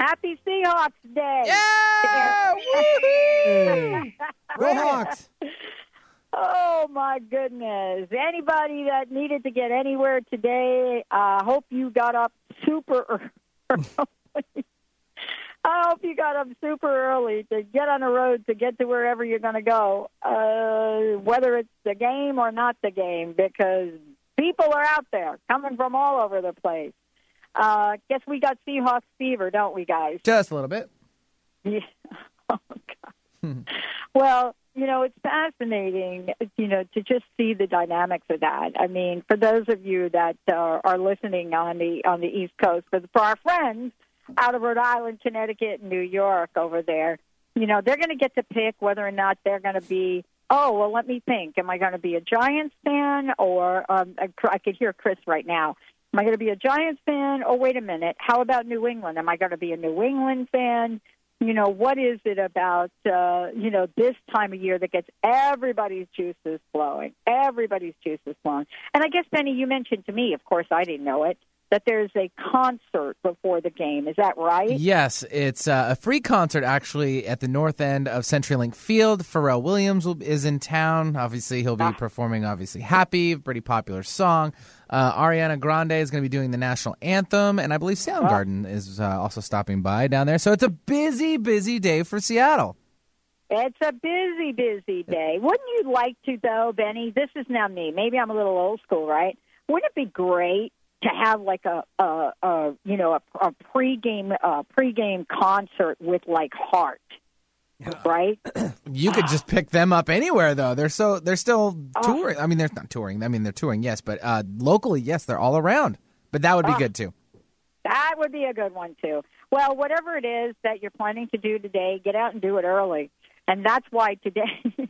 happy Seahawks Day. Yeah! Woo Go Hawks! Oh, my goodness. Anybody that needed to get anywhere today, I uh, hope you got up super early. I hope you got up super early to get on the road to get to wherever you're going to go, uh, whether it's the game or not the game, because people are out there coming from all over the place. Uh, guess we got Seahawks fever, don't we, guys? Just a little bit. Yeah. Oh, God. well, you know, it's fascinating, you know, to just see the dynamics of that. I mean, for those of you that uh, are listening on the on the East Coast, but for our friends out of Rhode Island, Connecticut, and New York over there, you know, they're going to get to pick whether or not they're going to be. Oh well, let me think. Am I going to be a Giants fan or um, I could hear Chris right now. Am I going to be a Giants fan? Oh, wait a minute. How about New England? Am I going to be a New England fan? You know, what is it about, uh, you know, this time of year that gets everybody's juices flowing? Everybody's juices flowing. And I guess, Benny, you mentioned to me, of course, I didn't know it, that there's a concert before the game. Is that right? Yes, it's uh, a free concert actually at the north end of CenturyLink Field. Pharrell Williams is in town. Obviously, he'll be ah. performing obviously "Happy," pretty popular song. Uh, Ariana Grande is going to be doing the national anthem, and I believe Soundgarden oh. is uh, also stopping by down there. So it's a busy, busy day for Seattle. It's a busy, busy day. Wouldn't you like to, though, Benny? This is now me. Maybe I'm a little old school, right? Wouldn't it be great to have like a, a, a you know a, a pregame uh, pregame concert with like Heart? right? you could just pick them up anywhere, though. They're so they're still uh, touring. I mean, they're not touring. I mean, they're touring, yes, but uh, locally, yes, they're all around. But that would be uh, good too. That would be a good one too. Well, whatever it is that you're planning to do today, get out and do it early, and that's why today.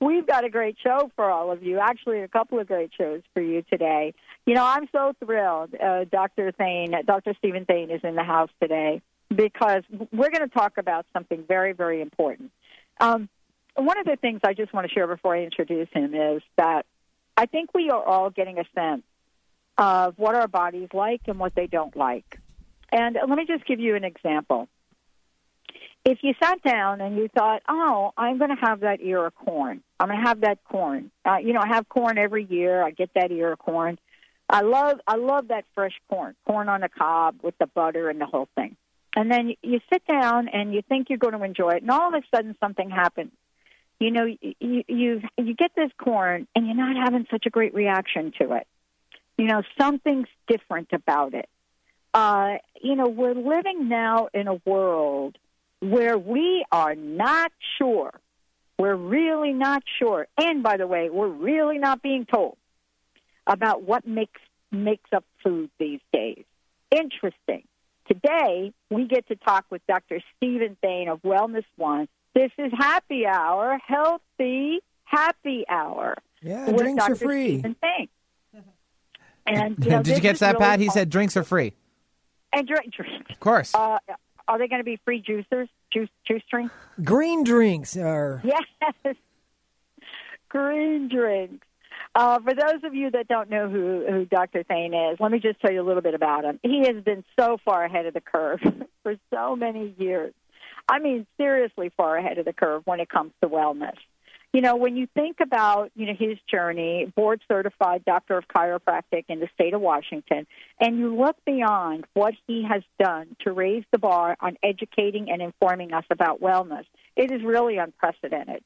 We've got a great show for all of you. Actually, a couple of great shows for you today. You know, I'm so thrilled. Uh, Dr. Thain, Dr. Steven Thain is in the house today because we're going to talk about something very, very important. Um, one of the things I just want to share before I introduce him is that I think we are all getting a sense of what our bodies like and what they don't like. And let me just give you an example. If you sat down and you thought, oh, I'm going to have that ear of corn, I'm going to have that corn. Uh, you know, I have corn every year. I get that ear of corn. I love, I love that fresh corn, corn on the cob with the butter and the whole thing. And then you sit down and you think you're going to enjoy it, and all of a sudden something happens. You know, you you you get this corn, and you're not having such a great reaction to it. You know, something's different about it. Uh, you know, we're living now in a world where we are not sure. We're really not sure. And by the way, we're really not being told about what makes makes up food these days. Interesting. Today, we get to talk with Dr. Steven Thain of Wellness One. This is Happy Hour, Healthy Happy Hour. Yeah, drinks Dr. are free. Steven Thain. And you know, did you catch that, really Pat? He said drinks are free. And drink, drinks. Of course. Uh, are they going to be free juicers? Juice, juice drinks? Green drinks are. Yes, green drinks. Uh, for those of you that don't know who, who Dr. Thain is, let me just tell you a little bit about him. He has been so far ahead of the curve for so many years. I mean, seriously far ahead of the curve when it comes to wellness. You know, when you think about, you know, his journey, board certified doctor of chiropractic in the state of Washington, and you look beyond what he has done to raise the bar on educating and informing us about wellness, it is really unprecedented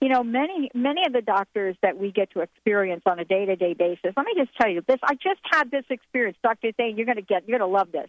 you know, many many of the doctors that we get to experience on a day to day basis. Let me just tell you this. I just had this experience, Doctor Thain. You're going to get. You're going to love this.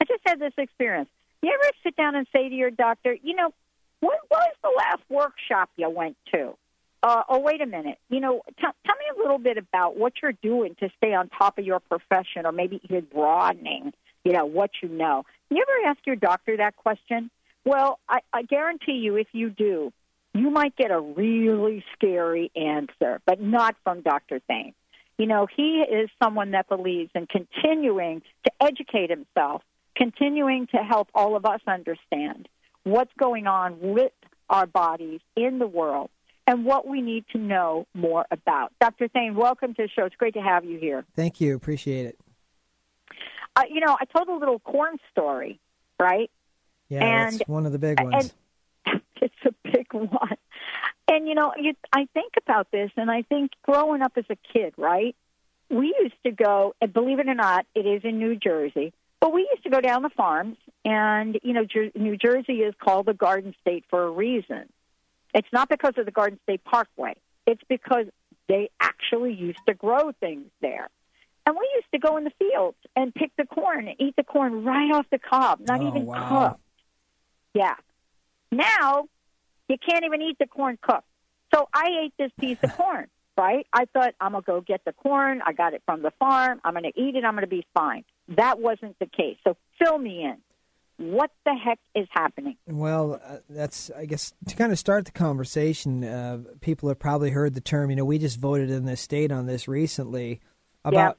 I just had this experience. You ever sit down and say to your doctor, you know, what was the last workshop you went to? Uh, oh, wait a minute. You know, t- tell me a little bit about what you're doing to stay on top of your profession, or maybe even broadening, you know, what you know. You ever ask your doctor that question? Well, I, I guarantee you, if you do, you might get a really scary answer, but not from Dr. Thain. You know, he is someone that believes in continuing to educate himself, continuing to help all of us understand what's going on with our bodies in the world and what we need to know more about. Dr. Thain, welcome to the show. It's great to have you here. Thank you. Appreciate it. Uh, you know, I told a little corn story, right? Yeah, and, that's one of the big ones. it's big. And you know, you, I think about this, and I think growing up as a kid, right? We used to go, and believe it or not, it is in New Jersey. But we used to go down the farms, and you know, Jer- New Jersey is called the Garden State for a reason. It's not because of the Garden State Parkway. It's because they actually used to grow things there. And we used to go in the fields and pick the corn and eat the corn right off the cob, not oh, even wow. cooked. Yeah. Now you can't even eat the corn cooked. So I ate this piece of corn, right? I thought I'm gonna go get the corn. I got it from the farm. I'm gonna eat it. I'm gonna be fine. That wasn't the case. So fill me in. What the heck is happening? Well, uh, that's I guess to kind of start the conversation. Uh, people have probably heard the term. You know, we just voted in this state on this recently about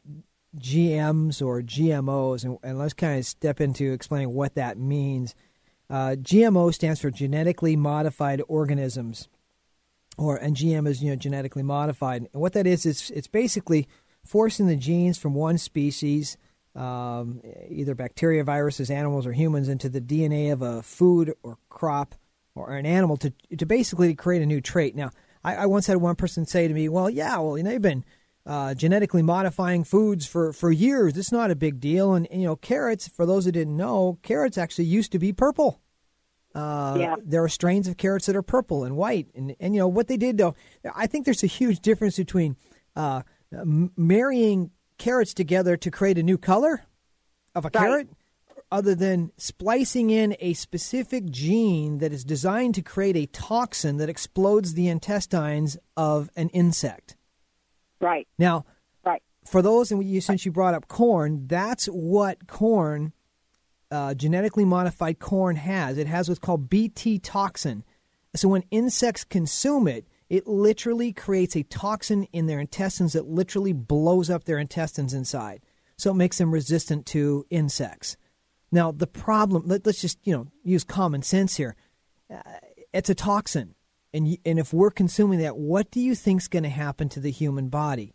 GMs or GMOs, and, and let's kind of step into explaining what that means. Uh, GMO stands for genetically modified organisms, or and GM is you know genetically modified. And what that is, it's it's basically forcing the genes from one species, um, either bacteria, viruses, animals, or humans, into the DNA of a food or crop or an animal to to basically create a new trait. Now, I, I once had one person say to me, "Well, yeah, well, you know, you've been." Uh, genetically modifying foods for, for years. It's not a big deal. And, and, you know, carrots, for those who didn't know, carrots actually used to be purple. Uh, yeah. There are strains of carrots that are purple and white, and and you know what they did though. I think there's a huge difference between uh, m- marrying carrots together to create a new color of a right. carrot, other than splicing in a specific gene that is designed to create a toxin that explodes the intestines of an insect. Right. Now, right. For those, and you, since you brought up corn, that's what corn uh, genetically modified corn has. It has what's called Bt toxin. So when insects consume it, it literally creates a toxin in their intestines that literally blows up their intestines inside. So it makes them resistant to insects. Now the problem, let, us just you know use common sense here. Uh, it's a toxin, and and if we're consuming that, what do you think's going to happen to the human body?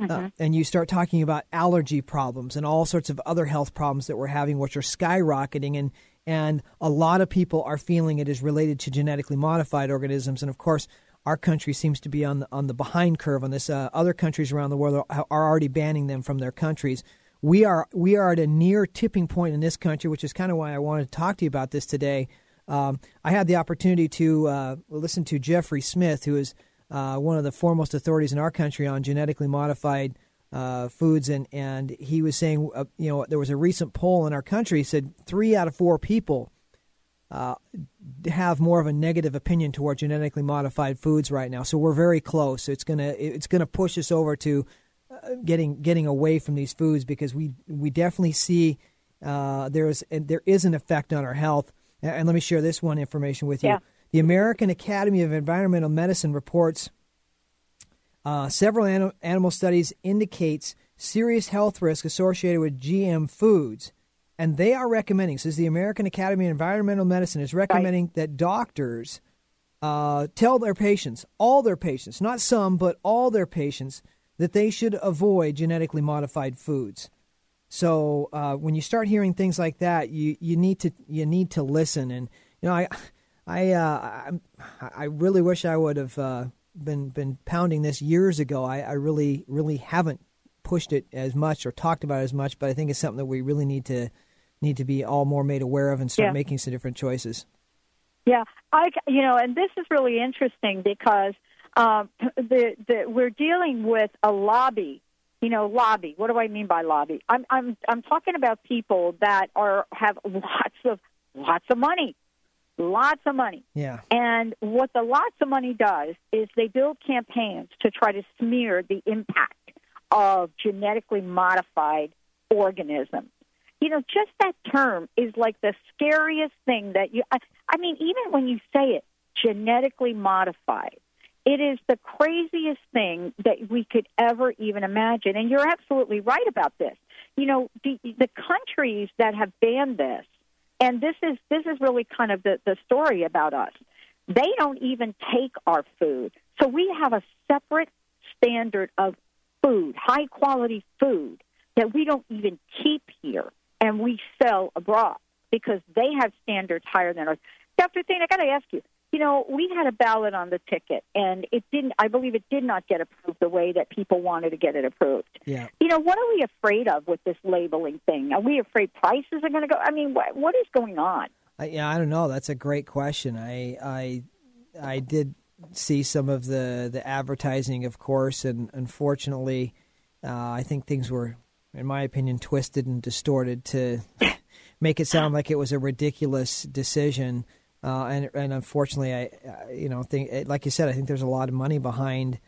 Mm-hmm. Uh, and you start talking about allergy problems and all sorts of other health problems that we're having, which are skyrocketing, and and a lot of people are feeling it is related to genetically modified organisms. And of course, our country seems to be on the on the behind curve on this. Uh, other countries around the world are, are already banning them from their countries. We are we are at a near tipping point in this country, which is kind of why I wanted to talk to you about this today. Um, I had the opportunity to uh, listen to Jeffrey Smith, who is uh, one of the foremost authorities in our country on genetically modified uh, foods, and and he was saying, uh, you know, there was a recent poll in our country said three out of four people uh, have more of a negative opinion toward genetically modified foods right now. So we're very close. It's gonna it's gonna push us over to uh, getting getting away from these foods because we we definitely see there's there is an effect on our health. And let me share this one information with you. Yeah. The American Academy of Environmental Medicine reports uh, several an- animal studies indicates serious health risk associated with GM foods, and they are recommending. Says the American Academy of Environmental Medicine is recommending right. that doctors uh, tell their patients, all their patients, not some, but all their patients, that they should avoid genetically modified foods. So uh, when you start hearing things like that, you, you need to you need to listen and you know, I, I, uh, I, I really wish I would have uh, been been pounding this years ago. I, I really, really haven't pushed it as much or talked about it as much, but I think it's something that we really need to need to be all more made aware of and start Yeah. making some different choices. Yeah, I you know, and this is really interesting because um, the the we're dealing with a lobby. You know, lobby. What do I mean by lobby? I'm I'm I'm talking about people that are have lots of lots of money, lots of money. Yeah. And what the lots of money does is they build campaigns to try to smear the impact of genetically modified organisms. You know, just that term is like the scariest thing that you, I, I mean, even when you say it, genetically modified, it is the craziest thing that we could ever even imagine. And you're absolutely right about this. You know, the, the countries that have banned this, and this is this is really kind of the, the story about us. They don't even take our food. So we have a separate standard of food, high quality food, that we don't even keep here and we sell abroad because they have standards higher than ours. Dr. Thain, I got to ask you, you know, we had a ballot on the ticket and it didn't, I believe it did not get approved the way that people wanted to get it approved. Yeah. You know, what are we afraid of with this labeling thing? Are we afraid prices are going to go? I mean, what, what is going on? I, yeah, I don't know. That's a great question. I I I did see some of the the advertising, of course, and unfortunately, uh, I think things were, in my opinion, twisted and distorted to make it sound like it was a ridiculous decision. Uh, and and unfortunately, I, I you know think like you said, I think there's a lot of money behind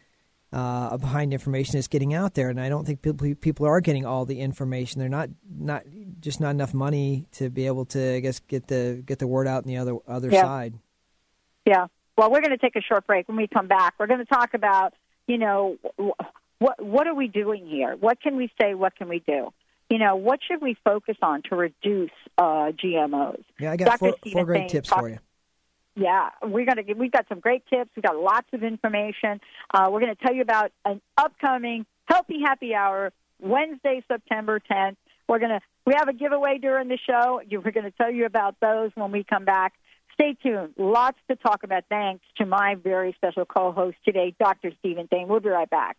uh, behind information that's getting out there, and I don't think people people are getting all the information. They're not not just not enough money to be able to I guess get the get the word out on the other other Yeah. side. Yeah. Well, we're going to take a short break. When we come back, we're going to talk about, you know, what what are we doing here? What can we say? What can we do? You know, what should we focus on to reduce uh, GMOs? Yeah, I got Dr. four, four great tips talk- for you. Yeah, we're gonna get, we've got some great tips. We've got lots of information. Uh, we're going to tell you about an upcoming Healthy Happy Hour Wednesday, September 10th. We're gonna we have a giveaway during the show. We're going to tell you about those when we come back. Stay tuned. Lots to talk about. Thanks to my very special co-host today, Dr. Steven Thain. We'll be right back.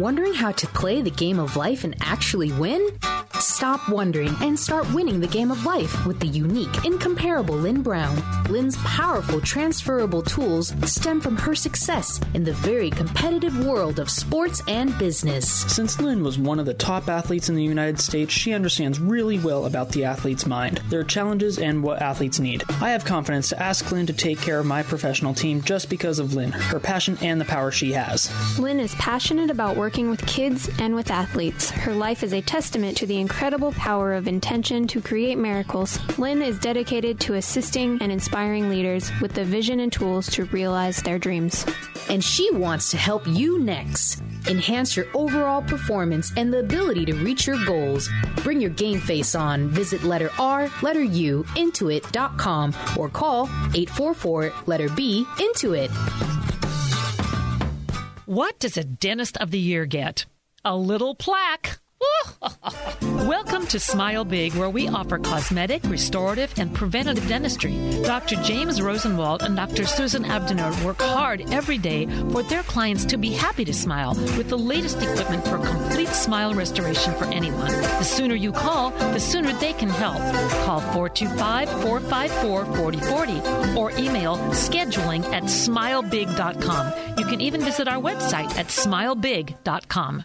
Wondering how to play the game of life and actually win? Stop wondering and start winning the game of life with the unique, incomparable Lynn Brown. Lynn's powerful, transferable tools stem from her success in the very competitive world of sports and business. Since Lynn was one of the top athletes in the United States, she understands really well about the athlete's mind, their challenges, and what athletes need. I have confidence to ask Lynn to take care of my professional team just because of Lynn, her passion, and the power she has. Lynn is passionate about working with kids and with athletes. Her life is a testament to the incredible power of intention to create miracles. Lynn is dedicated to assisting and inspiring leaders with the vision and tools to realize their dreams. And she wants to help you next. Enhance your overall performance and the ability to reach your goals. Bring your game face on. Visit letter R, letter U, intuit.com or call 844 letter B, Intuit. What does a dentist of the year get? A little plaque. Welcome to Smile Big, where we offer cosmetic, restorative, and preventative dentistry. Dr. James Rosenwald and Dr. Susan Abdenor work hard every day for their clients to be happy to smile with the latest equipment for complete smile restoration for anyone. The sooner you call, the sooner they can help. Call 425 454 4040 or email scheduling at smilebig.com. You can even visit our website at smilebig.com.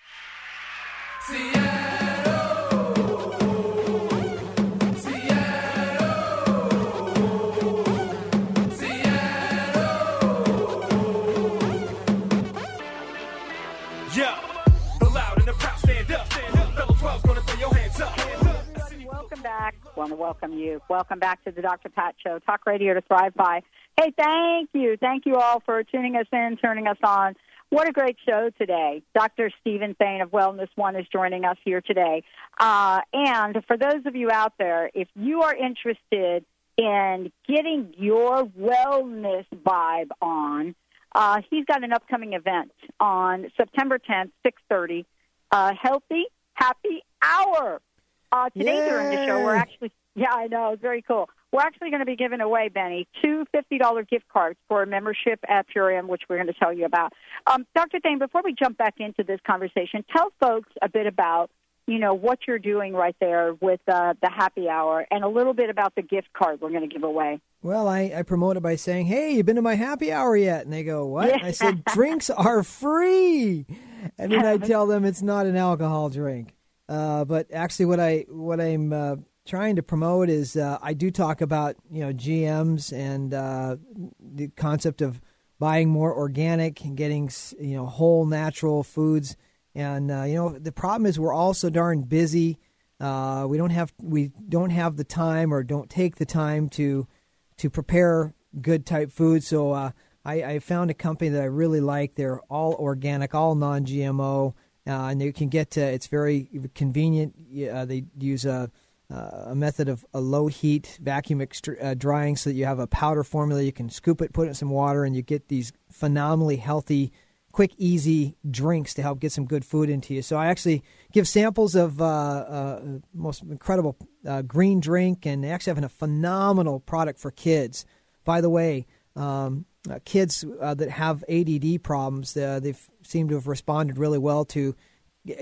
Want to welcome you. Welcome back to the Dr. Pat Show, talk radio to thrive by. Hey, thank you. Thank you all for tuning us in, turning us on. What a great show today. Dr. Steven Thain of Wellness One is joining us here today. Uh, and for those of you out there, if you are interested in getting your wellness vibe on, uh, he's got an upcoming event on September 10th, 6:30. Uh, Healthy Happy Hour. Uh, today during the show, we're actually yeah, I know it's very cool. We're actually going to be giving away Benny two fifty dollar gift cards for a membership at Purium, which we're going to tell you about. Um, Dr. Thain, before we jump back into this conversation, tell folks a bit about you know what you're doing right there with uh, the happy hour, and a little bit about the gift card we're going to give away. Well, I, I promote it by saying, "Hey, you been to my happy hour yet?" And they go, "What?" Yeah. I said, "Drinks are free," and then I tell them it's not an alcohol drink. Uh, but actually, what I what I'm uh, trying to promote is uh, I do talk about you know GMs and uh, the concept of buying more organic and getting you know whole natural foods. And uh, you know the problem is we're all so darn busy. Uh, we don't have we don't have the time or don't take the time to to prepare good type food. So uh, I, I found a company that I really like. They're all organic, all non-GMO, uh, and you can get to. It's very convenient. They use a a method of a low heat vacuum extr- uh, drying, so that you have a powder formula. You can scoop it, put it in some water, and you get these phenomenally healthy. Quick, easy drinks to help get some good food into you. So I actually give samples of uh, uh, most incredible uh, green drink, and actually have a phenomenal product for kids. By the way, um, uh, kids uh, that have ADD problems, uh, they seem to have responded really well to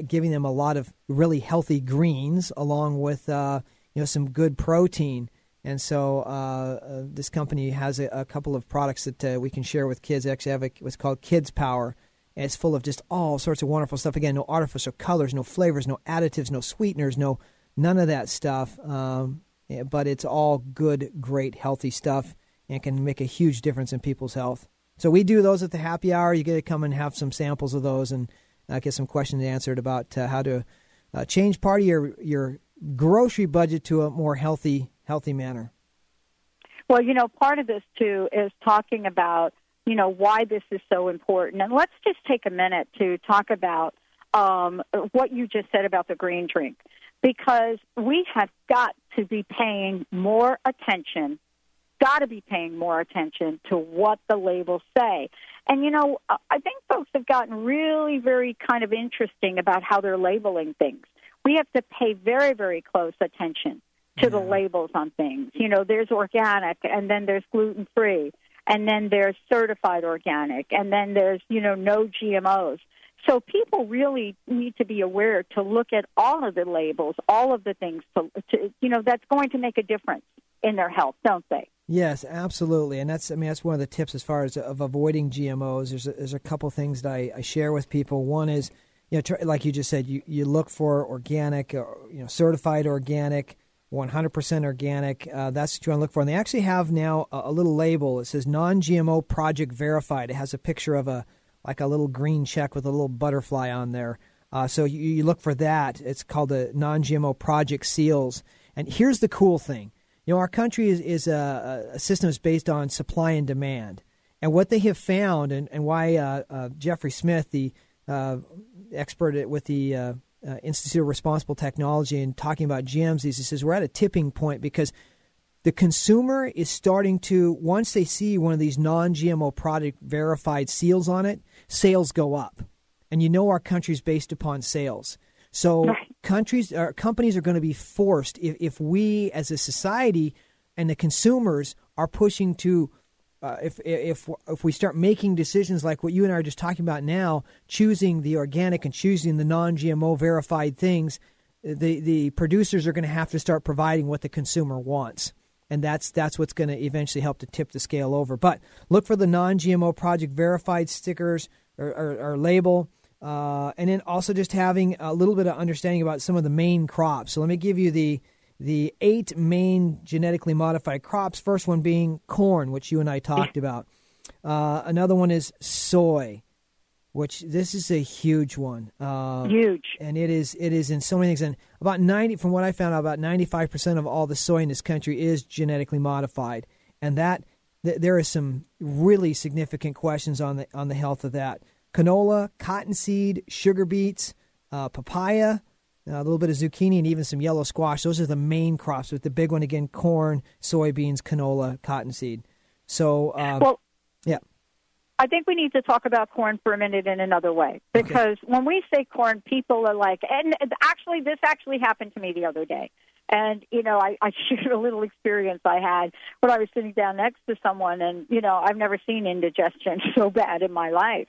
giving them a lot of really healthy greens along with uh, you know some good protein. And so uh, uh, this company has a, a couple of products that uh, we can share with kids. Actually have a, what's called Kids Power. And it's full of just all sorts of wonderful stuff. Again, no artificial colors, no flavors, no additives, no sweeteners, no none of that stuff. Um, but it's all good, great, healthy stuff and can make a huge difference in people's health. So we do those at the happy hour. You get to come and have some samples of those and uh, get some questions answered about uh, how to uh, change part of your your grocery budget to a more healthy healthy manner. Well, you know, part of this too is talking about, you know, why this is so important. And let's just take a minute to talk about um, what you just said about the green drink, because we have got to be paying more attention, got to be paying more attention to what the labels say. And, you know, I- I think folks have gotten really very kind of interesting about how they're labeling things. We have to pay very, very close attention to the labels on things. You know, there's organic, and then there's gluten free, and then there's certified organic, and then there's, you know, no GMOs. So people really need to be aware to look at all of the labels, all of the things, to, to you know, that's going to make a difference in their health, don't they? Yes, absolutely, and that's I mean that's one of the tips as far as of avoiding GMOs. There's a, there's a couple things that I, I share with people. One is, you know, tr- like you just said, you, you look for organic, or, you know, certified organic, 100% organic. Uh, that's what you want to look for. And they actually have now a, a little label. It says non-GMO project verified. It has a picture of a like a little green check with a little butterfly on there. Uh, so you, you look for that. It's called the non-GMO Project Seals. And here's the cool thing: you know, our country is, is a, a system is based on supply and demand. And what they have found, and, and why uh, uh, Jeffrey Smith, the uh, expert with the uh, uh, Institute of Responsible Technology, and talking about GMs, he says we're at a tipping point because the consumer is starting to once they see one of these non-GMO product verified seals on it, sales go up, and you know our country's based upon sales. So right. Countries, or companies are going to be forced if, if we as a society and the consumers are pushing to uh, if if if we start making decisions like what you and I are just talking about now, choosing the organic and choosing the non-GMO verified things, the the producers are going to have to start providing what the consumer wants, and that's that's what's going to eventually help to tip the scale over. But look for the non-GMO project verified stickers or, or, or label. Uh, and then also just having a little bit of understanding about some of the main crops. So let me give you the the eight main genetically modified crops. First one being corn, which you and I talked about. Uh, another one is soy, which this is a huge one. Uh, huge, and it is it is in so many things. And about ninety, from what I found out, about ninety five percent of all the soy in this country is genetically modified, and that th- there are some really significant questions on the on the health of that. Canola, cottonseed, sugar beets, uh, papaya, a little bit of zucchini, and even some yellow squash. Those are the main crops. With the big one again, corn, soybeans, canola, cottonseed. So, um, well, yeah. I think we need to talk about corn for a minute in another way because okay. when we say corn, people are like, and actually, this actually happened to me the other day. And, you know, I, I shared a little experience I had when I was sitting down next to someone, and, you know, I've never seen indigestion so bad in my life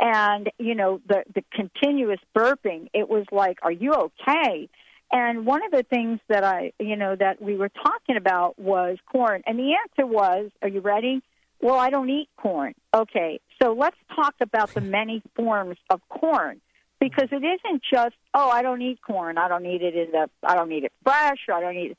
and you know the the continuous burping it was like are you okay? And one of the things that i you know that we were talking about was corn. And the answer was are you ready? Well i don't eat corn. Okay so let's talk about the many forms of corn. Because it isn't just oh i don't eat corn. I don't eat it in the i don't eat it fresh. Or i don't eat it.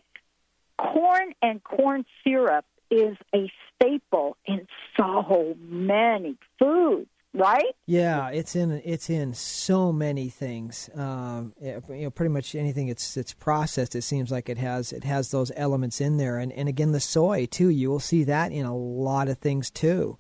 Corn and corn syrup is a staple in so many foods right? Yeah, it's in it's in so many things. Um, you know, pretty much anything it's it's processed. It seems like it has it has those elements in there, and and again the soy too. You will see that in a lot of things too.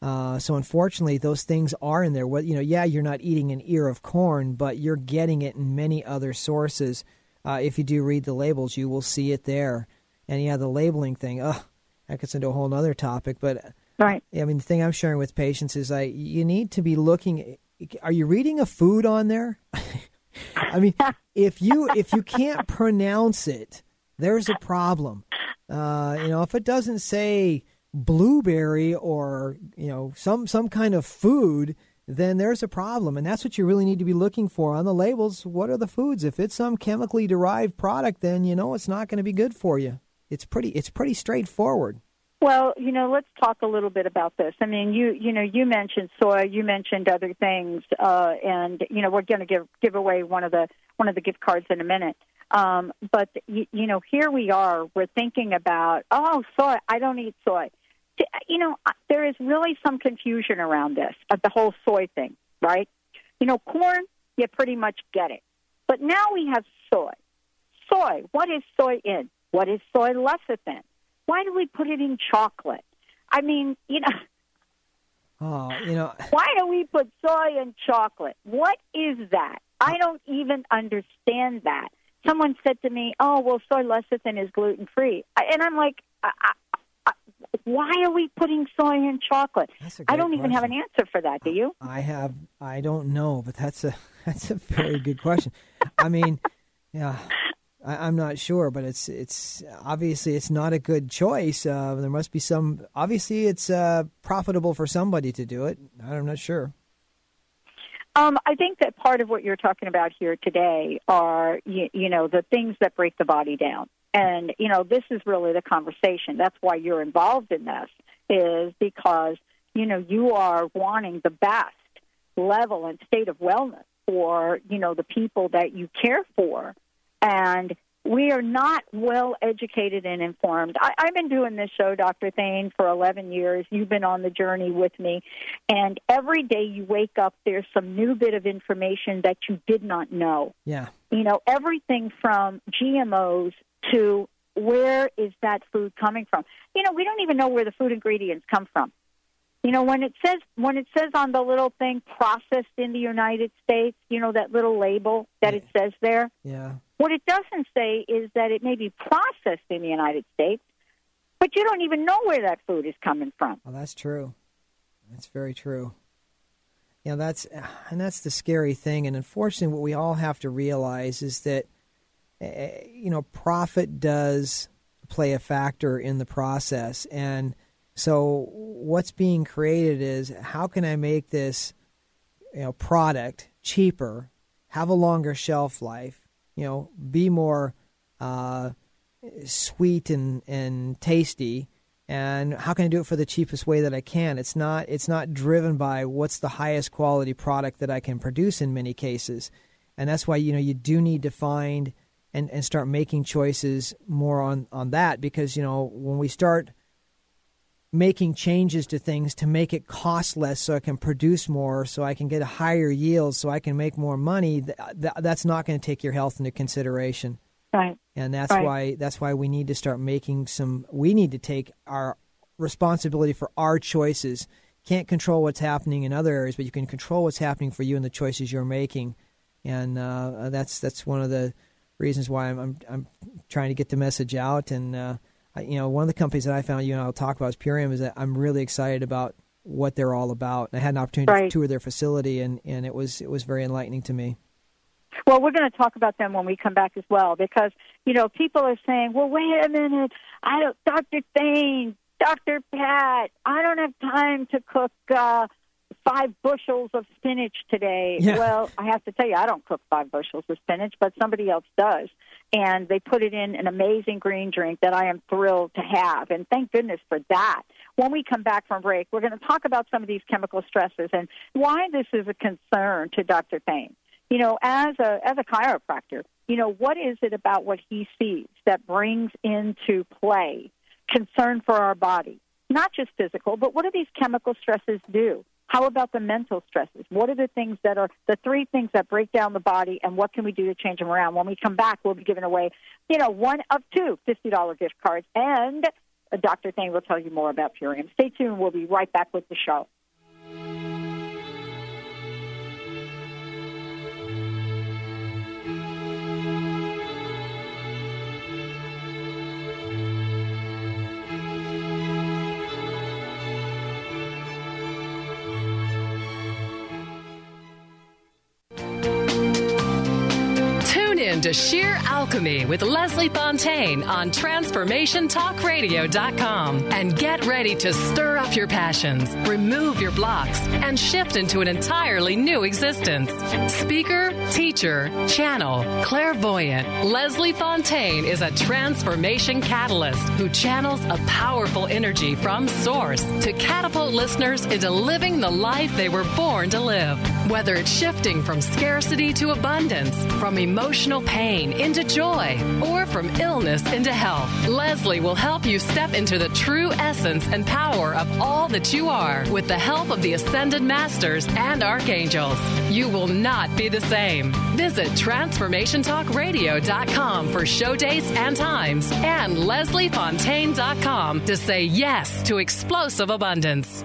Uh, so unfortunately, those things are in there. What you know, yeah, you're not eating an ear of corn, but you're getting it in many other sources. Uh, if you do read the labels, you will see it there. And yeah, the labeling thing. Ugh, that gets into a whole other topic, but Right. I mean, the thing I'm sharing with patients is I you need to be looking. Are you reading a food on there? I mean, if you if you can't pronounce it, there's a problem. Uh, you know, if it doesn't say blueberry or you know some some kind of food, then there's a problem, and that's what you really need to be looking for on the labels. What are the foods? If it's some chemically derived product, then you know it's not going to be good for you. It's pretty it's pretty straightforward. Well, you know, let's talk a little bit about this. I mean, you you know, you mentioned soy, you mentioned other things, uh, and you know, we're going to give give away one of the one of the gift cards in a minute. Um, but you, you know, here we are. We're thinking about oh, soy. I don't eat soy. You know, there is really some confusion around this of the whole soy thing, right? You know, corn, you pretty much get it. But now we have soy. Soy. What is soy in? What is soy lecithin? Why do we put it in chocolate? I mean, you know. Oh, you know. Why do we put soy in chocolate? What is that? I don't even understand that. Someone said to me, "Oh, well, soy lecithin is gluten free," and I'm like, I, I, "Why are we putting soy in chocolate?" I don't even have an answer for that. Do you? I have. I don't know, but that's a that's a very good question. I mean, yeah. I, am not sure, but it's it's obviously it's not a good choice. Uh, there must be some. Obviously, it's uh, profitable for somebody to do it. I'm not sure. Um, I think that part of what you're talking about here today are you, you know the things that break the body down, and you know this is really the conversation. That's why you're involved in this, is because you know you are wanting the best level and state of wellness for you know the people that you care for and we are not well educated and informed. I, I've been doing this show, Dr. Thain, for 11 years. You've been on the journey with me. And every day you wake up, there's some new bit of information that you did not know. Yeah. You know, everything from GMOs to where is that food coming from? You know, we don't even know where the food ingredients come from. You know, when it says when it says on the little thing processed in the United States, you know that little label that it says there. Yeah. What it doesn't say is that it may be processed in the United States, but you don't even know where that food is coming from. Well, that's true. That's very true. You know, that's and that's the scary thing. And unfortunately, what we all have to realize is that uh, you know profit does play a factor in the process, and so what's being created is how can I make this you know product cheaper, have a longer shelf life, you know, be more uh, sweet and, and tasty, and how can I do it for the cheapest way that I can? It's not it's not driven by what's the highest quality product that I can produce in many cases, and that's why you know you do need to find and, and start making choices more on, on that because you know when we start making changes to things to make it cost less so I can produce more, so I can get a higher yield, so I can make more money, th- th- that's not going to take your health into consideration. Right. And that's Right. why that's why we need to start making some we need to take our responsibility for our choices. Can't control what's happening in other areas, but you can control what's happening for you and the choices you're making. And uh, that's that's one of the reasons why I'm I'm, I'm trying to get the message out and uh, I- you know, one of the companies that I found you and I'll talk about is Purium is that I'm really excited about what they're all about. And I had an opportunity Right. to tour their facility and, and it was it was very enlightening to me. Well, we're going to talk about them when we come back as well, because you know people are saying, "Well, wait a minute, I don't, Doctor Thain, Doctor Pat, I don't have time to cook uh, five bushels of spinach today." Yeah. Well, I have to tell you, I don't cook five bushels of spinach, but somebody else does, and they put it in an amazing green drink that I am thrilled to have, and thank goodness for that. When we come back from break, we're going to talk about some of these chemical stresses and why this is a concern to Dr. Thain you know, as a as a chiropractor, you know, what is it about what he sees that brings into play concern for our body? Not just physical, but what do these chemical stresses do? How about the mental stresses? What are the things that are the three things that break down the body, and what can we do to change them around? When we come back, we'll be giving away, you know, one of two $50 gift cards, and uh, Dr. Thain will tell you more about Purium. Stay tuned. We'll be right back with the show. Sheer Alchemy with Leslie Fontaine on TransformationTalkRadio.com and get ready to stir up your passions, remove your blocks, and shift into an entirely new existence. Speaker, teacher, channel, clairvoyant, Leslie Fontaine is a transformation catalyst who channels a powerful energy from source to catapult listeners into living the life they were born to live. Whether it's shifting from scarcity to abundance, from emotional pain into joy, or from illness into health, Leslie will help you step into the true essence and power of all that you are with the help of the Ascended Masters and Archangels. You will not be the same. Visit TransformationTalkRadio.com for show dates and times and LeslieFontaine.com to say yes to explosive abundance.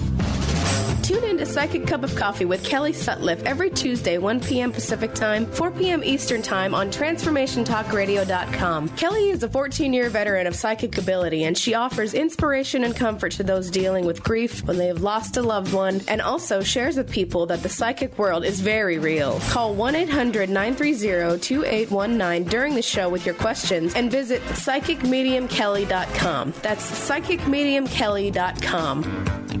Tune in to Psychic Cup of Coffee with Kelly Sutliff every Tuesday, 1 p.m. Pacific Time, 4 p.m. Eastern Time on TransformationTalkRadio.com. Kelly is a 14 year veteran of psychic ability, and she offers inspiration and comfort to those dealing with grief when they have lost a loved one, and also shares with people that the psychic world is very real. Call 1 800 930 2819 during the show with your questions and visit psychicmediumkelly.com. That's psychicmediumkelly.com.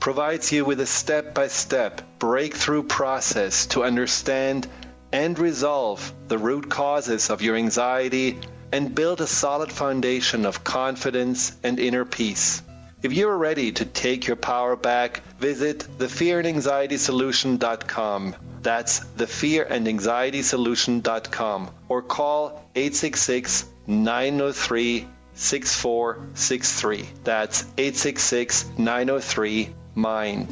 provides you with a step by step breakthrough process to understand and resolve the root causes of your anxiety and build a solid foundation of confidence and inner peace. If you are ready to take your power back, visit thefearandanxietysolution.com. That's thefearandanxietysolution.com or call 866 903 6463. That's 866 903 MIND.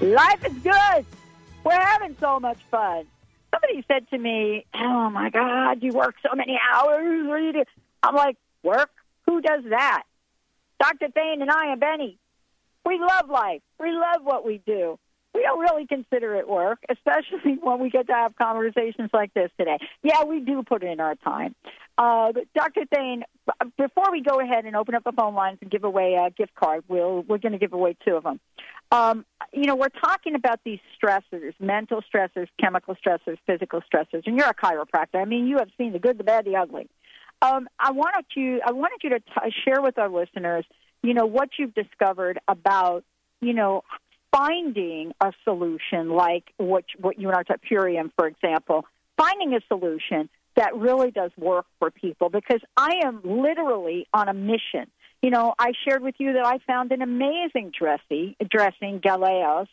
Life is good. We're having so much fun. Somebody said to me, "Oh my God, you work so many hours. What do you do?" I'm like, "Work? Who does that?" Dr. Thain and I and Benny, we love life. We love what we do. We don't really consider it work, especially when we get to have conversations like this today. Yeah, we do put in our time. Uh, Dr. Thain, before we go ahead and open up the phone lines and give away a gift card, we'll, we're going to give away two of them. Um, you know, we're talking about these stressors, mental stressors, chemical stressors, physical stressors, and you're a chiropractor. I mean, you have seen the good, the bad, the ugly. Um, I wanted you, I wanted you to t- share with our listeners, you know, what you've discovered about, you know, finding a solution like what what you and I talked, Purium, for example, finding a solution that really does work for people because I am literally on a mission. You know, I shared with you that I found an amazing dressing, dressing Galeos,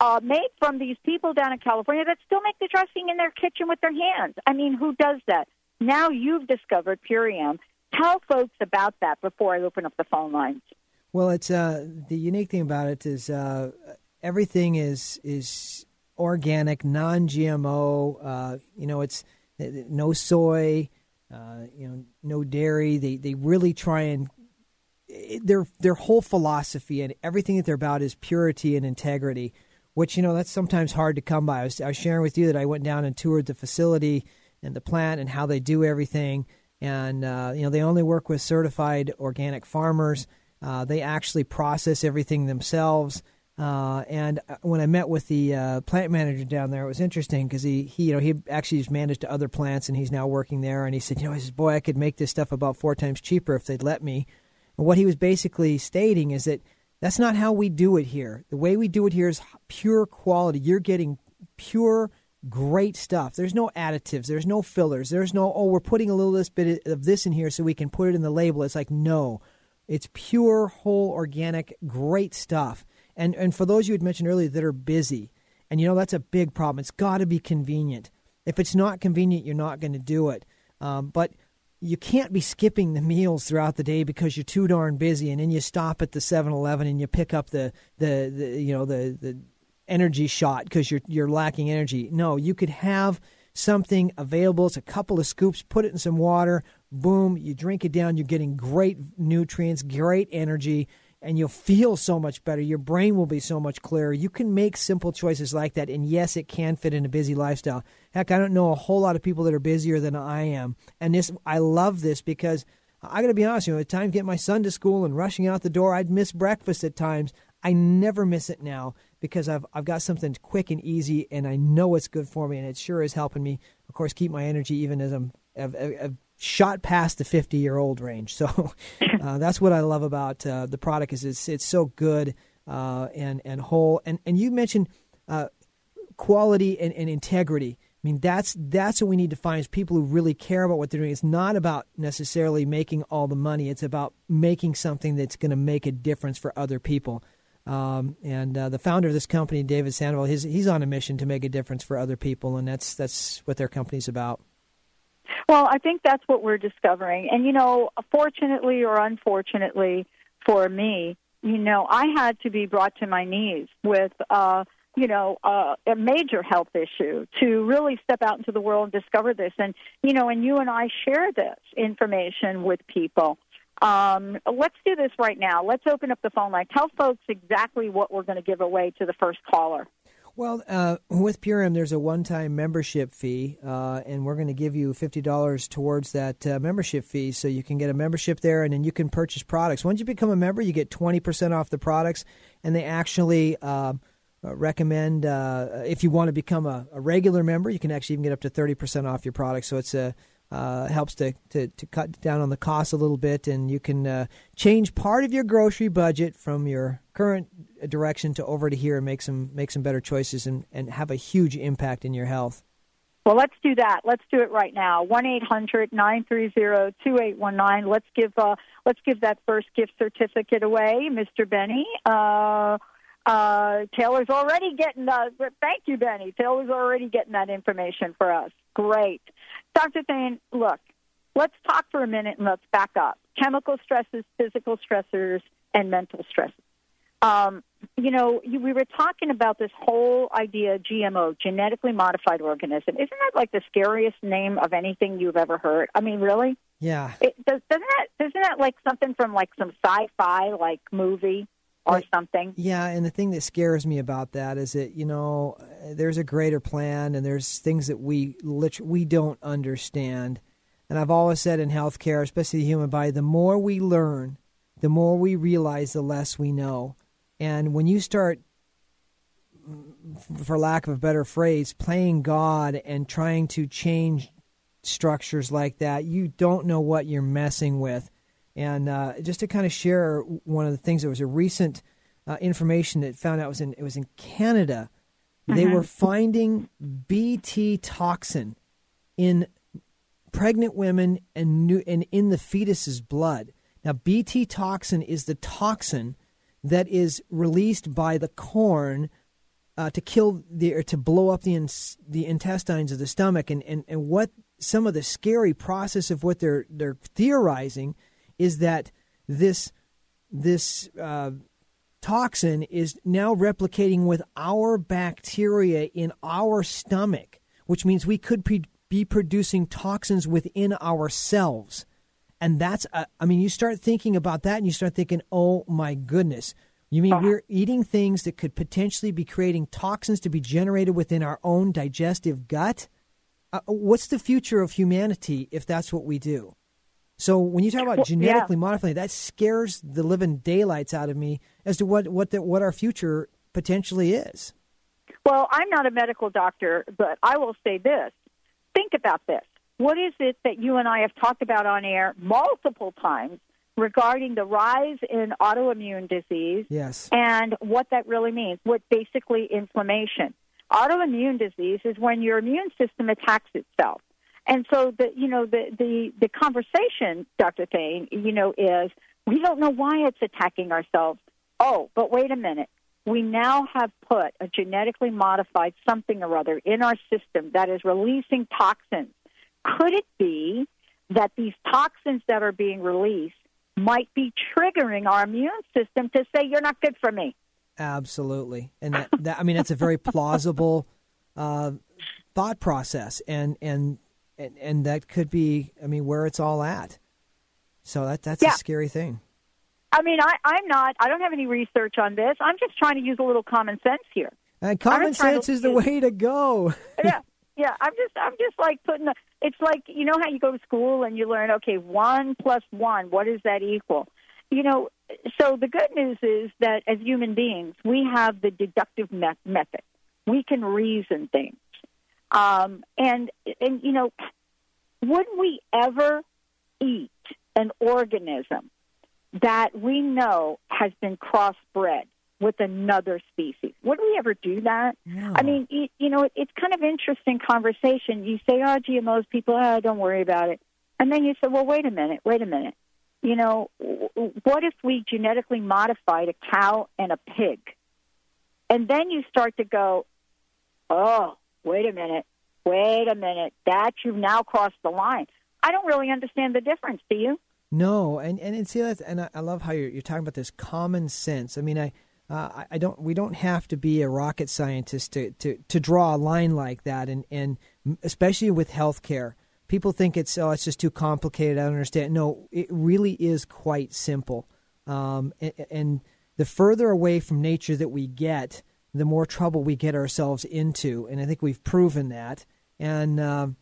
uh, made from these people down in California that still make the dressing in their kitchen with their hands. I mean, who does that? Now you've discovered Purium. Tell folks about that before I open up the phone lines. Well, it's uh, the unique thing about it is uh, everything is is organic, non-GMO. Uh, you know, it's no soy, uh, you know, no dairy. They they really try and their their whole philosophy and everything that they're about is purity and integrity, which you know that's sometimes hard to come by. I was, I was sharing with you that I went down and toured the facility and the plant and how they do everything, and uh, you know they only work with certified organic farmers. Uh, they actually process everything themselves. Uh, and when I met with the uh, plant manager down there, it was interesting because he, he, you know, he actually has managed other plants and he's now working there. And he said, you know, boy, I could make this stuff about four times cheaper if they'd let me. And what he was basically stating is that that's not how we do it here. The way we do it here is pure quality. You're getting pure, great stuff. There's no additives. There's no fillers. There's no, oh, we're putting a little this bit of this in here so we can put it in the label. It's like, no, it's pure, whole, organic, great stuff. And and for those you had mentioned earlier that are busy, and you know that's a big problem. It's got to be convenient. If it's not convenient, you're not going to do it. Um, but you can't be skipping the meals throughout the day because you're too darn busy, and then you stop at the 7-Eleven and you pick up the the, the you know the the energy shot because you're you're lacking energy. No, you could have something available. It's a couple of scoops. Put it in some water. Boom! You drink it down. You're getting great nutrients, great energy and you'll feel so much better. Your brain will be so much clearer. You can make simple choices like that. And yes, it can fit in a busy lifestyle. Heck, I don't know a whole lot of people that are busier than I am. And this, I love this because I got to be honest, you know, at times getting my son to school and rushing out the door, I'd miss breakfast at times. I never miss it now because I've I've got something quick and easy, and I know it's good for me, and it sure is helping me. Of course, keep my energy even as I'm I've, I've shot past the 50 year old range. So uh, that's what I love about uh, the product is it's, it's so good uh, and and whole. And and you mentioned uh, quality and, and integrity. I mean that's that's what we need to find is people who really care about what they're doing. It's not about necessarily making all the money. It's about making something that's going to make a difference for other people. Um, and uh, the founder of this company, David Sandoval, he's, he's on a mission to make a difference for other people, and that's that's what their company's about. Well, I think that's what we're discovering. And, you know, fortunately or unfortunately for me, you know, I had to be brought to my knees with, uh, you know, uh, a major health issue to really step out into the world and discover this. And, you know, and you and I share this information with people. Um, let's do this right now. Let's open up the phone line. Tell folks exactly what we're going to give away to the first caller. Well, uh, with Purium, there's a one-time membership fee, uh, and we're going to give you fifty dollars towards that uh, membership fee, so you can get a membership there, and then you can purchase products. Once you become a member, you get twenty percent off the products, and they actually uh, uh, recommend uh, if you want to become a, a, regular member, you can actually even get up to thirty percent off your products. So it's a uh, helps to, to, to cut down on the cost a little bit, and you can uh, change part of your grocery budget from your current direction to over to here and make some make some better choices and, and have a huge impact in your health. Well, let's do that. Let's do it right now. One eight hundred nine three zero two eight one nine. Let's give uh, let's give that first gift certificate away, Mr. Benny. Uh, uh, Taylor's already getting the. Thank you, Benny. Taylor's already getting that information for us. Great. Dr. Thain, look, let's talk for a minute and let's back up. Chemical stresses, physical stressors, and mental stresses. Um, you know, you, we were talking about this whole idea GMO, genetically modified organism. Isn't that like the scariest name of anything you've ever heard? I mean, really? Yeah. It, does, doesn't that isn't that like something from like some sci-fi like movie? Or something. Yeah, and the thing that scares me about that is that you know uh, there's a greater plan, and there's things that we literally we don't understand. And I've always said in healthcare, especially the human body, the more we learn, the more we realize, the less we know. And when you start, for lack of a better phrase, playing God and trying to change structures like that, you don't know what you're messing with. And uh, just to kind of share one of the things that was a recent uh, information that found out was in it was in Canada. They mm-hmm. were finding BT toxin in pregnant women and new, and in the fetus's blood. Now, BT toxin is the toxin that is released by the corn uh, to kill the or to blow up the the intestines of the stomach, and, and, and what some of the scary process of what they're they're theorizing is that this this uh, toxin is now replicating with our bacteria in our stomach, which means we could pre- be producing toxins within ourselves. And that's, uh, I mean, you start thinking about that and you start thinking, oh my goodness. You mean we're eating things that could potentially be creating toxins to be generated within our own digestive gut? Uh, what's the future of humanity if that's what we do? So when you talk about well, genetically yeah. modifying, that scares the living daylights out of me as to what what the, what our future potentially is. Well, I'm not a medical doctor, but I will say this: think about this. What is it that you and I have talked about on air multiple times regarding the rise in autoimmune disease? Yes. And what that really means? What basically inflammation? Autoimmune disease is when your immune system attacks itself. And so the you know the the the conversation, Dr. Thain, you know, is we don't know why it's attacking ourselves. Oh, but wait a minute. We now have put a genetically modified something or other in our system that is releasing toxins. Could it be that these toxins that are being released might be triggering our immune system to say you're not good for me? Absolutely, and that, that I mean that's a very plausible uh, thought process, and and and, and that could be, I mean, where it's all at. So that that's yeah. a scary thing. I mean, I, I'm not. I don't have any research on this. I'm just trying to use a little common sense here. And common sense is the way to go. yeah, yeah. I'm just, I'm just like putting. The, it's like you know how you go to school and you learn. Okay, one plus one. What does that equal? You know. So the good news is that as human beings, we have the deductive me- method. We can reason things. Um, and and you know, wouldn't we ever eat an organism that we know has been crossbred with another species. Would we ever do that? I mean, you, you know, it, it's kind of interesting conversation. You say, "Oh, GMOs, people, oh, don't worry about it," and then you say, "Well, wait a minute, wait a minute. You know, what if we genetically modified a cow and a pig?" And then you start to go, "Oh, wait a minute, wait a minute. That you've now crossed the line." I don't really understand the difference. Do you? No, and and, and see that's and I, I love how you're, you're talking about this common sense. I mean, I. Uh, I- don't. We don't have to be a rocket scientist to, to, to draw a line like that, and, and especially with healthcare, people think it's oh it's just too complicated. I don't understand. No, it really is quite simple. Um, and, and the further away from nature that we get, the more trouble we get ourselves into, and I think we've proven that. And um,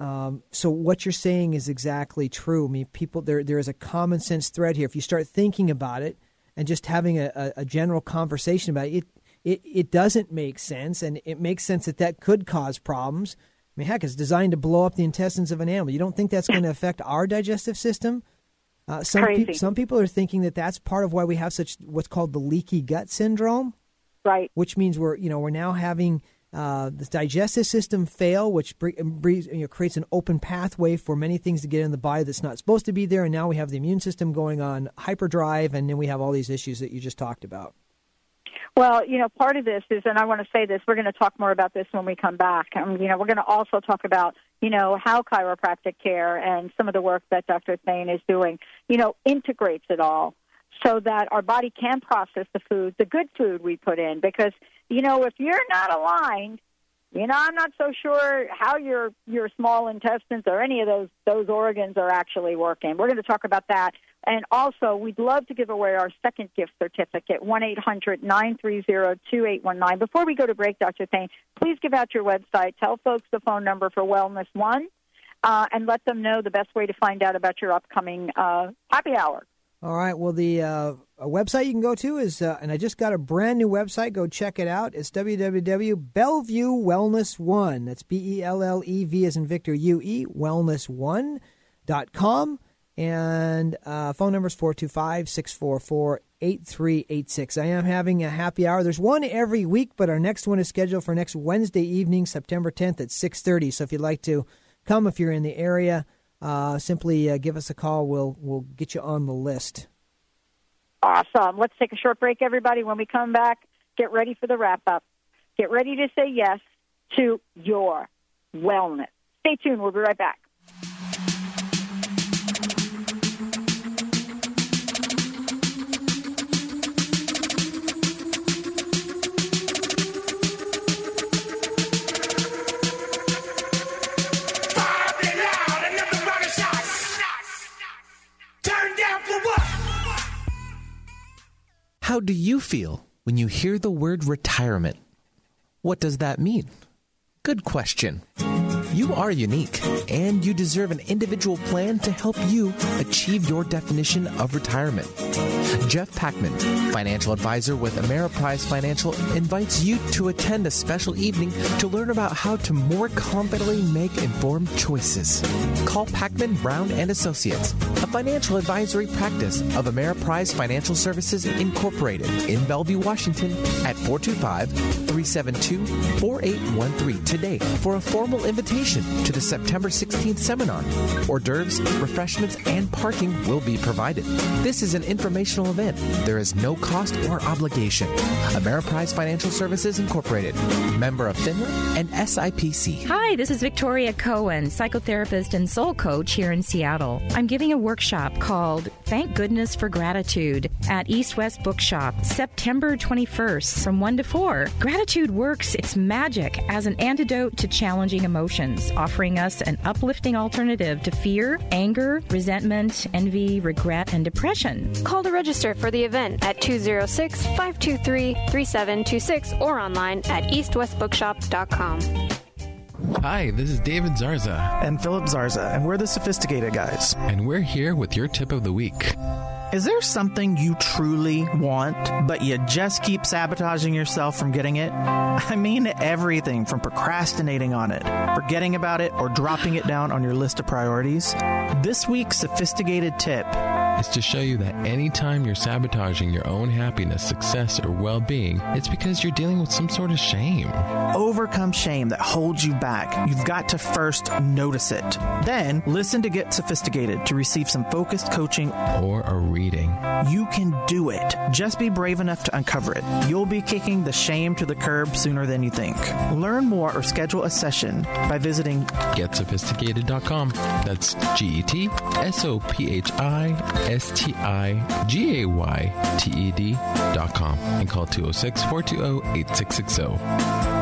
um, so what you're saying is exactly true. I mean, people there there is a common sense thread here. If you start thinking about it and just having a, a, a general conversation about it, it, it, it doesn't make sense, and it makes sense that that could cause problems. I mean, heck, it's designed to blow up the intestines of an animal. You don't think that's going to affect our digestive system? Uh, some peop- some people are thinking that that's part of why we have such what's called the leaky gut syndrome right? Which means we're you know we're now having uh, the digestive system fail, which bre- breeds, you know, creates an open pathway for many things to get in the body that's not supposed to be there. And now we have the immune system going on hyperdrive, and then we have all these issues that you just talked about. Well, you know, part of this is, and I want to say this, we're going to talk more about this when we come back. Um, you know, we're going to also talk about, you know, how chiropractic care and some of the work that Dr. Thain is doing, you know, integrates it all so that our body can process the food, the good food we put in. Because, you know, if you're not aligned, you know, I'm not so sure how your your small intestines or any of those those organs are actually working. We're going to talk about that, and also we'd love to give away our second gift certificate one eight hundred nine three zero two eight one nine. Before we go to break, Dr. Thain, please give out your website. Tell folks the phone number for Wellness One, uh, and let them know the best way to find out about your upcoming uh, happy hour. All right. Well, the uh, a website you can go to is, uh, and I just got a brand new website. Go check it out. It's www.bellevue Wellness One. That's B E L L E V as in Victor U E Wellness One dot com. And uh, phone number is 425 644 8386. I am having a happy hour. There's one every week, but our next one is scheduled for next Wednesday evening, September 10th at 6:30. So if you'd like to come, if you're in the area, uh, simply uh, give us a call. We'll we'll get you on the list. Awesome. Let's take a short break, everybody. When we come back, get ready for the wrap up. Get ready to say yes to your wellness. Stay tuned. We'll be right back. Do you feel when you hear the word retirement? What does that mean? Good question. You are unique, and you deserve an individual plan to help you achieve your definition of retirement. Jeff Packman, financial advisor with Ameriprise Financial, invites you to attend a special evening to learn about how to more confidently make informed choices. Call Packman Brown and Associates, a financial advisory practice of Ameriprise Financial Services Incorporated in Bellevue, Washington at 425-372-4813 today for a formal invitation to the September 16th seminar. Hors d'oeuvres, refreshments, and parking will be provided. This is an informational event. There is no cost or obligation. Ameriprise Financial Services Incorporated, member of FINRA and SIPC. Hi, this is Victoria Cohen, psychotherapist and soul coach here in Seattle. I'm giving a workshop called Thank Goodness for Gratitude at East West Bookshop, September 21st from 1 to 4. Gratitude works its magic as an antidote to challenging emotions, offering us an uplifting alternative to fear, anger, resentment, envy, regret, and depression. Call to register for the event at 206 523 3726 or online at eastwestbookshop.com. Hi, this is David Zarza. And Philip Zarza, and we're the Sophisticated Guys. And we're here with your tip of the week. Is there something you truly want, but you just keep sabotaging yourself from getting it? I mean, everything from procrastinating on it, forgetting about it, or dropping it down on your list of priorities. This week's sophisticated tip is to show you that anytime you're sabotaging your own happiness, success, or well being, it's because you're dealing with some sort of shame. Overcome shame that holds you back. You've got to first notice it. Then listen to Get Sophisticated to receive some focused coaching or a reading. You can do it. Just be brave enough to uncover it. You'll be kicking the shame to the curb sooner than you think. Learn more or schedule a session by visiting GetSophisticated.com. That's G E T S O P H I S T I G A Y T E D dot com and call 206 420 8660.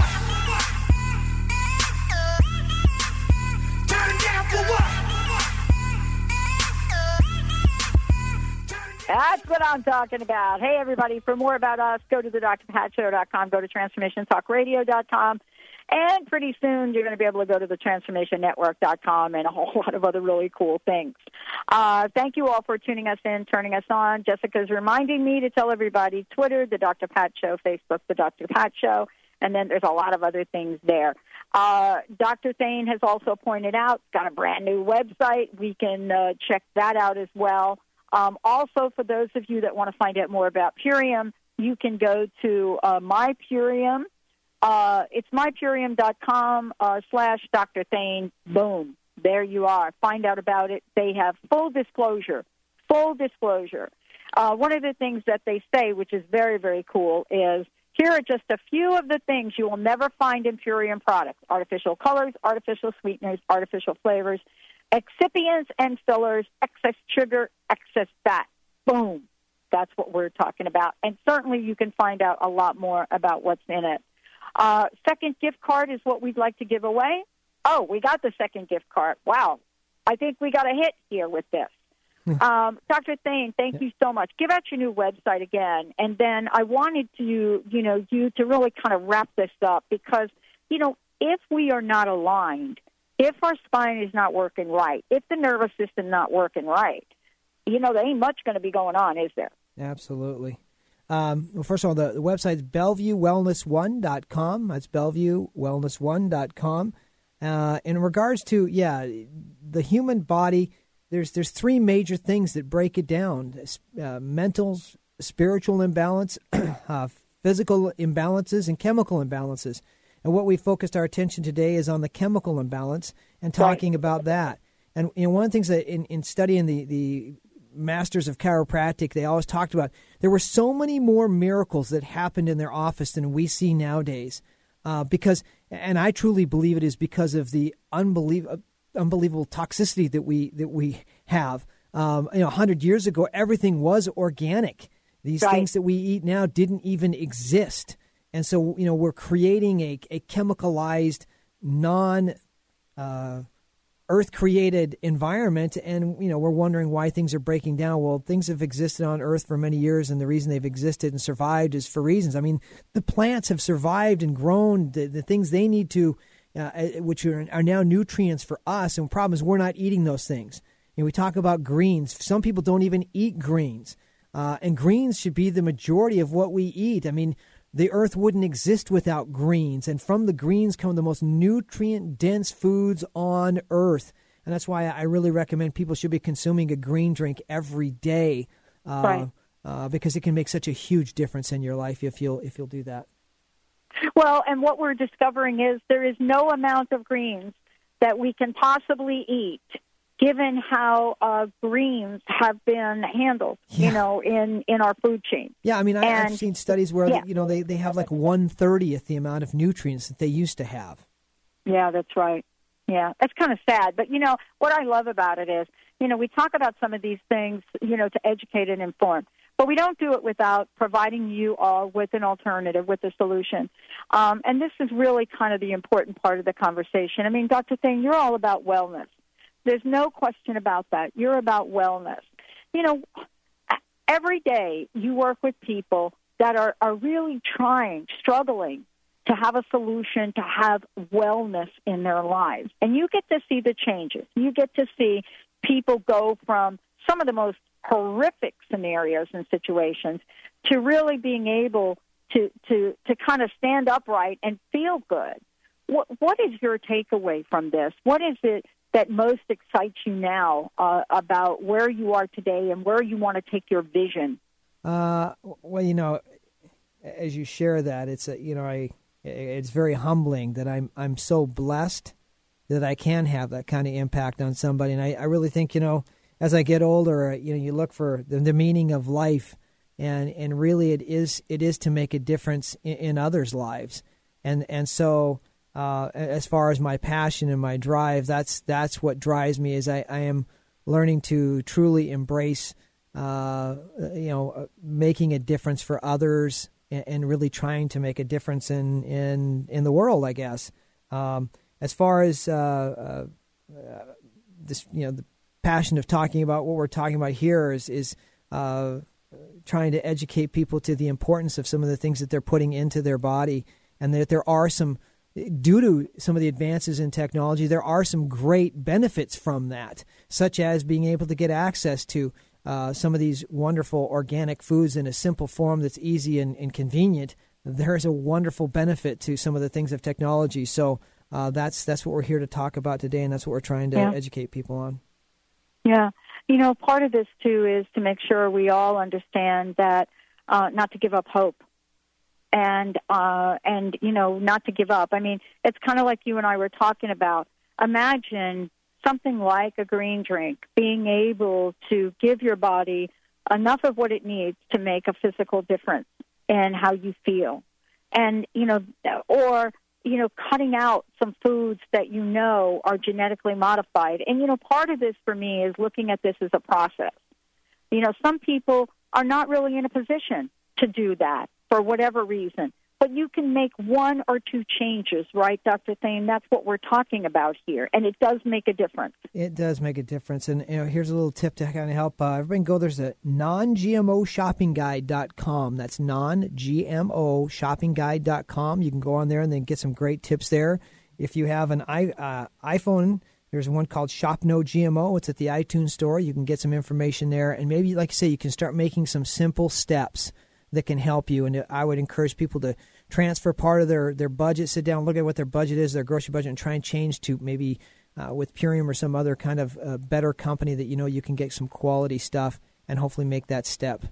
That's what I'm talking about. Hey, everybody, for more about us, go to the drpatshow.com, go to transformationtalkradio.com, and pretty soon you're going to be able to go to the transformationnetwork.com and a whole lot of other really cool things. Uh, thank you all for tuning us in, turning us on. Jessica's reminding me to tell everybody Twitter, The Dr. Pat Show, Facebook, The Dr. Pat Show, and then there's a lot of other things there. Uh, Dr. Thain has also pointed out, got a brand new website. We can uh, check that out as well. Um, also, for those of you that want to find out more about Purium, you can go to uh, My Purium. Uh, it's mypurium.com uh, slash Dr. Thain. Boom. There you are. Find out about it. They have full disclosure. Full disclosure. Uh, one of the things that they say, which is very, very cool, is here are just a few of the things you will never find in Purium products artificial colors, artificial sweeteners, artificial flavors, excipients and fillers, excess sugar, excess fat. Boom. That's what we're talking about. And certainly you can find out a lot more about what's in it. Uh, second gift card is what we'd like to give away. Oh, we got the second gift card. Wow. I think we got a hit here with this. Um, Dr. Thain, thank you so much. Give out your new website again, and then I wanted to, you know, you to really kind of wrap this up because, you know, if we are not aligned, if our spine is not working right, if the nervous system not working right, you know, there ain't much going to be going on, is there? Absolutely. Um, well, first of all, the, the website is BellevueWellness1.com. That's BellevueWellness1.com. Uh, in regards to, yeah, the human body, there's there's three major things that break it down: uh, mental, spiritual imbalance, uh, physical imbalances, and chemical imbalances. And what we focused our attention today is on the chemical imbalance and talking right. about that. And you know, one of the things that in, in studying the, the masters of chiropractic, they always talked about there were so many more miracles that happened in their office than we see nowadays. Uh, because, and I truly believe it is because of the unbelievable, unbelievable toxicity that we that we have. Um, you know, hundred years ago, everything was organic. These right. things that we eat now didn't even exist, and so you know we're creating a a chemicalized, non uh, earth created environment and you know we're wondering why things are breaking down well things have existed on earth for many years and the reason they've existed and survived is for reasons i mean the plants have survived and grown the, the things they need to uh, which are, are now nutrients for us and the problem is we're not eating those things you know, we talk about greens some people don't even eat greens uh, and greens should be the majority of what we eat i mean the earth wouldn't exist without greens, and from the greens come the most nutrient dense foods on earth. And that's why I really recommend people should be consuming a green drink every day, uh, right. uh, because it can make such a huge difference in your life if you'll if you'll do that. Well, and what we're discovering is there is no amount of greens that we can possibly eat given how uh, greens have been handled, yeah. you know, in, in our food chain. Yeah, I mean, I, have seen studies where, yeah. you know, they, they have like one thirtieth the amount of nutrients that they used to have. Yeah, that's right. Yeah, that's kind of sad. But, you know, what I love about it is, You know, we talk about some of these things, you know, to educate and inform, but we don't do it without providing you all with an alternative, with a solution. Um, and this is really kind of the important part of the conversation. I mean, Dr. Thain, you're all about wellness. There's no question about that. You're about wellness. You know, every day you work with people that are, are really trying, struggling to have a solution to have wellness in their lives. And you get to see the changes. You get to see people go from some of the most horrific scenarios and situations to really being able to, to, to kind of stand upright and feel good. What, what is your takeaway from this? What is it that most excites you now uh, about where you are today and where you want to take your vision? Uh, well, you know, as you share that, it's a, you know, I it's very humbling that I'm I'm so blessed that I can have that kind of impact on somebody, and I, I really think you know, as I get older, you know, you look for the, the meaning of life, and and really it is it is to make a difference in, in others' lives, and and so uh, as far as my passion and my drive, that's that's what drives me. Is I, I am learning to truly embrace, uh, you know, uh, making a difference for others and, and, really trying to make a difference in in in the world. I guess. Um, as far as uh, uh this, you know, the passion of talking about what we're talking about here is is uh, trying to educate people to the importance of some of the things that they're putting into their body, and that there are some due to some of the advances in technology, there are some great benefits from that, such as being able to get access to uh, some of these wonderful organic foods in a simple form that's easy and, and, convenient. There is a wonderful benefit to some of the things of technology. So uh, that's that's what we're here to talk about today, and that's what we're trying to yeah. educate people on. Yeah, you know, part of this too is to make sure we all understand that uh, not to give up hope and uh, and you know not to give up. I mean, it's kind of like you and I were talking about. Imagine something like a green drink being able to give your body enough of what it needs to make a physical difference in how you feel, and you know, or you know, cutting out some foods that you know are genetically modified. And you know, part of this for me is looking at this as a process. You know, some people are not really in a position to do that for whatever reason. But you can make one or two changes, right, Dr. Thain? That's what we're talking about here, and it does make a difference. It does make a difference, and you know, here's a little tip to kind of help uh, everybody go. There's a non-GMO That's non-GMO shoppingguide.com. You can go on there and then get some great tips there. If you have an uh, iPhone, there's one called Shop No GMO. It's at the iTunes store. You can get some information there, and maybe, like I say, you can start making some simple steps that can help you. And I would encourage people to transfer part of their, their budget, sit down, look at what their budget is, their grocery budget, and try and change to maybe uh, with Purium or some other kind of uh, better company that you know you can get some quality stuff and hopefully make that step.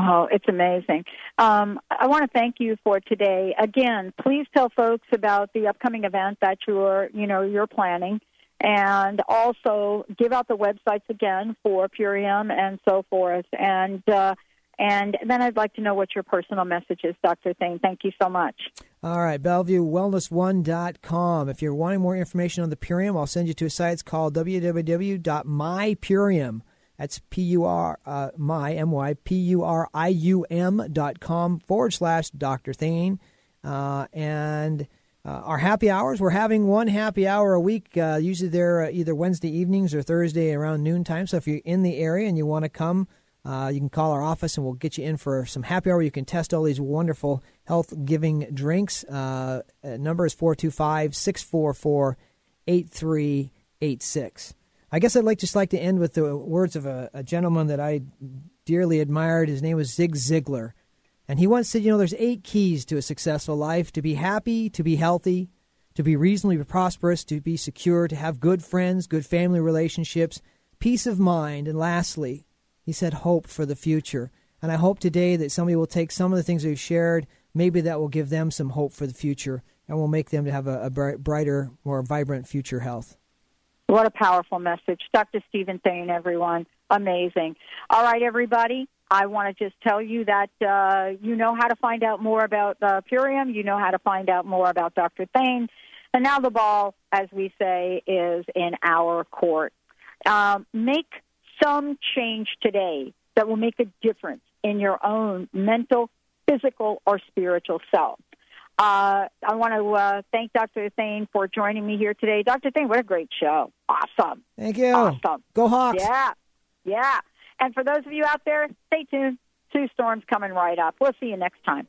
Oh, it's amazing. Um, I want to thank you for today. Again, please tell folks about the upcoming event that you're, you know, you're planning, and also give out the websites again for Purium and so forth. And uh, and then I'd like to know what your personal message is, Dr. Thain. Thank you so much. All right, BellevueWellness1.com. If you're wanting more information on the Purium, I'll send you to a site. It's called www.mypurium. That's P U R uh, my M Y P U R I U M dot com forward slash Dr. Thain. Uh, and uh, our happy hours, we're having one happy hour a week. Uh, usually they're uh, either Wednesday evenings or Thursday around noontime. So if you're in the area and you want to come, uh, you can call our office and we'll get you in for some happy hour. You can test all these wonderful health giving drinks. Uh, uh number is 425 644 8386. I guess I'd like just like to end with the words of a, a, gentleman that I dearly admired. His name was Zig Ziglar. And he once said, you know, there's eight keys to a successful life to be happy, to be healthy, to be reasonably prosperous, to be secure, to have good friends, good family relationships, peace of mind, and lastly, he said hope for the future. And I hope today that somebody will take some of the things we've shared, maybe that will give them some hope for the future and will make them to have a, a brighter, more vibrant future health. What a powerful message. Dr. Steven Thain, everyone. Amazing. All right, everybody. I want to just tell you that uh, you know how to find out more about uh, Purium. You know how to find out more about Dr. Thain. And now the ball, as we say, is in our court. Um, make some change today that will make a difference in your own mental, physical, or spiritual self. Uh, I want to uh, thank Dr. Thain for joining me here today. Dr. Thain, what a great show. Awesome. Thank you. Awesome. Go Hawks. Yeah. Yeah. And for those of you out there, stay tuned. Two Storm's coming right up. We'll see you next time.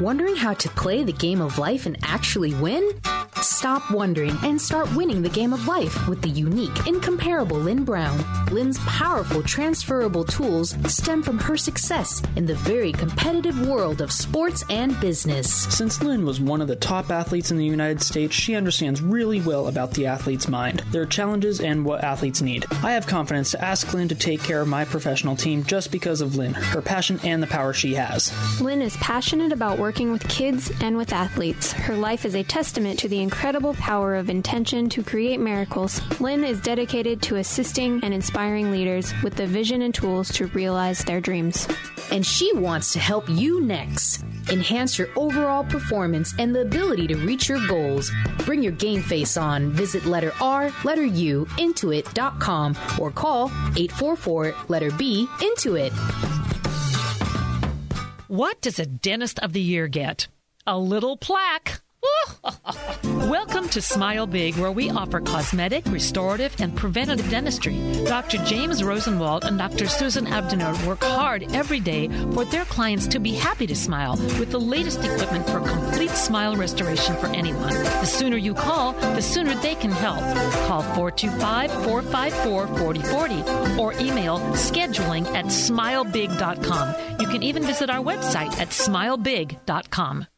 Wondering how to play the game of life and actually win? Stop wondering and start winning the game of life with the unique, incomparable Lynn Brown. Lynn's powerful, transferable tools stem from her success in the very competitive world of sports and business. Since Lynn was one of the top athletes in the United States, she understands really well about the athlete's mind, their challenges, and what athletes need. I have confidence to ask Lynn to take care of my professional team just because of Lynn, her passion, and the power she has. Lynn is passionate about working with kids and with athletes. Her life is a testament to the incredible power of intention to create miracles. Lynn is dedicated to assisting and inspiring leaders with the vision and tools to realize their dreams. And she wants to help you next. Enhance your overall performance and the ability to reach your goals. Bring your game face on. Visit letter R, letter U, intuit.com or call 844 letter B, Intuit. What does a dentist of the year get? A little plaque. Welcome to Smile Big, where we offer cosmetic, restorative, and preventative dentistry. Dr. James Rosenwald and Dr. Susan Abdenur work hard every day for their clients to be happy to smile with the latest equipment for complete smile restoration for anyone. The sooner you call, the sooner they can help. Call 425 454 4040 or email scheduling at smilebig.com. You can even visit our website at smilebig.com.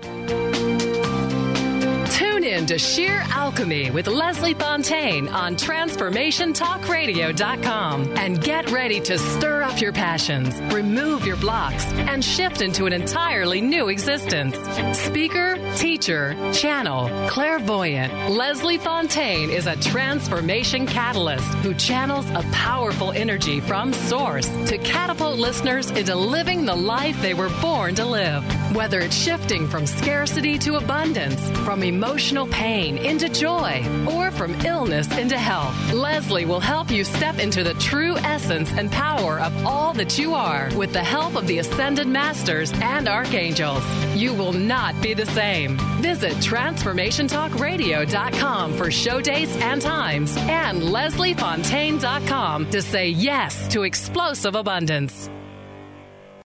Tune in to Sheer Alchemy with Leslie Fontaine on TransformationTalkRadio.com and get ready to stir up your passions, remove your blocks, and shift into an entirely new existence. Speaker, teacher, channel, clairvoyant, Leslie Fontaine is a transformation catalyst who channels a powerful energy from source to catapult listeners into living the life they were born to live. Whether it's shifting from scarcity to abundance, from emotional pain into joy, or from illness into health, Leslie will help you step into the true essence and power of all that you are with the help of the Ascended Masters and Archangels. You will not be the same. Visit TransformationTalkRadio.com for show dates and times and LeslieFontaine.com to say yes to explosive abundance.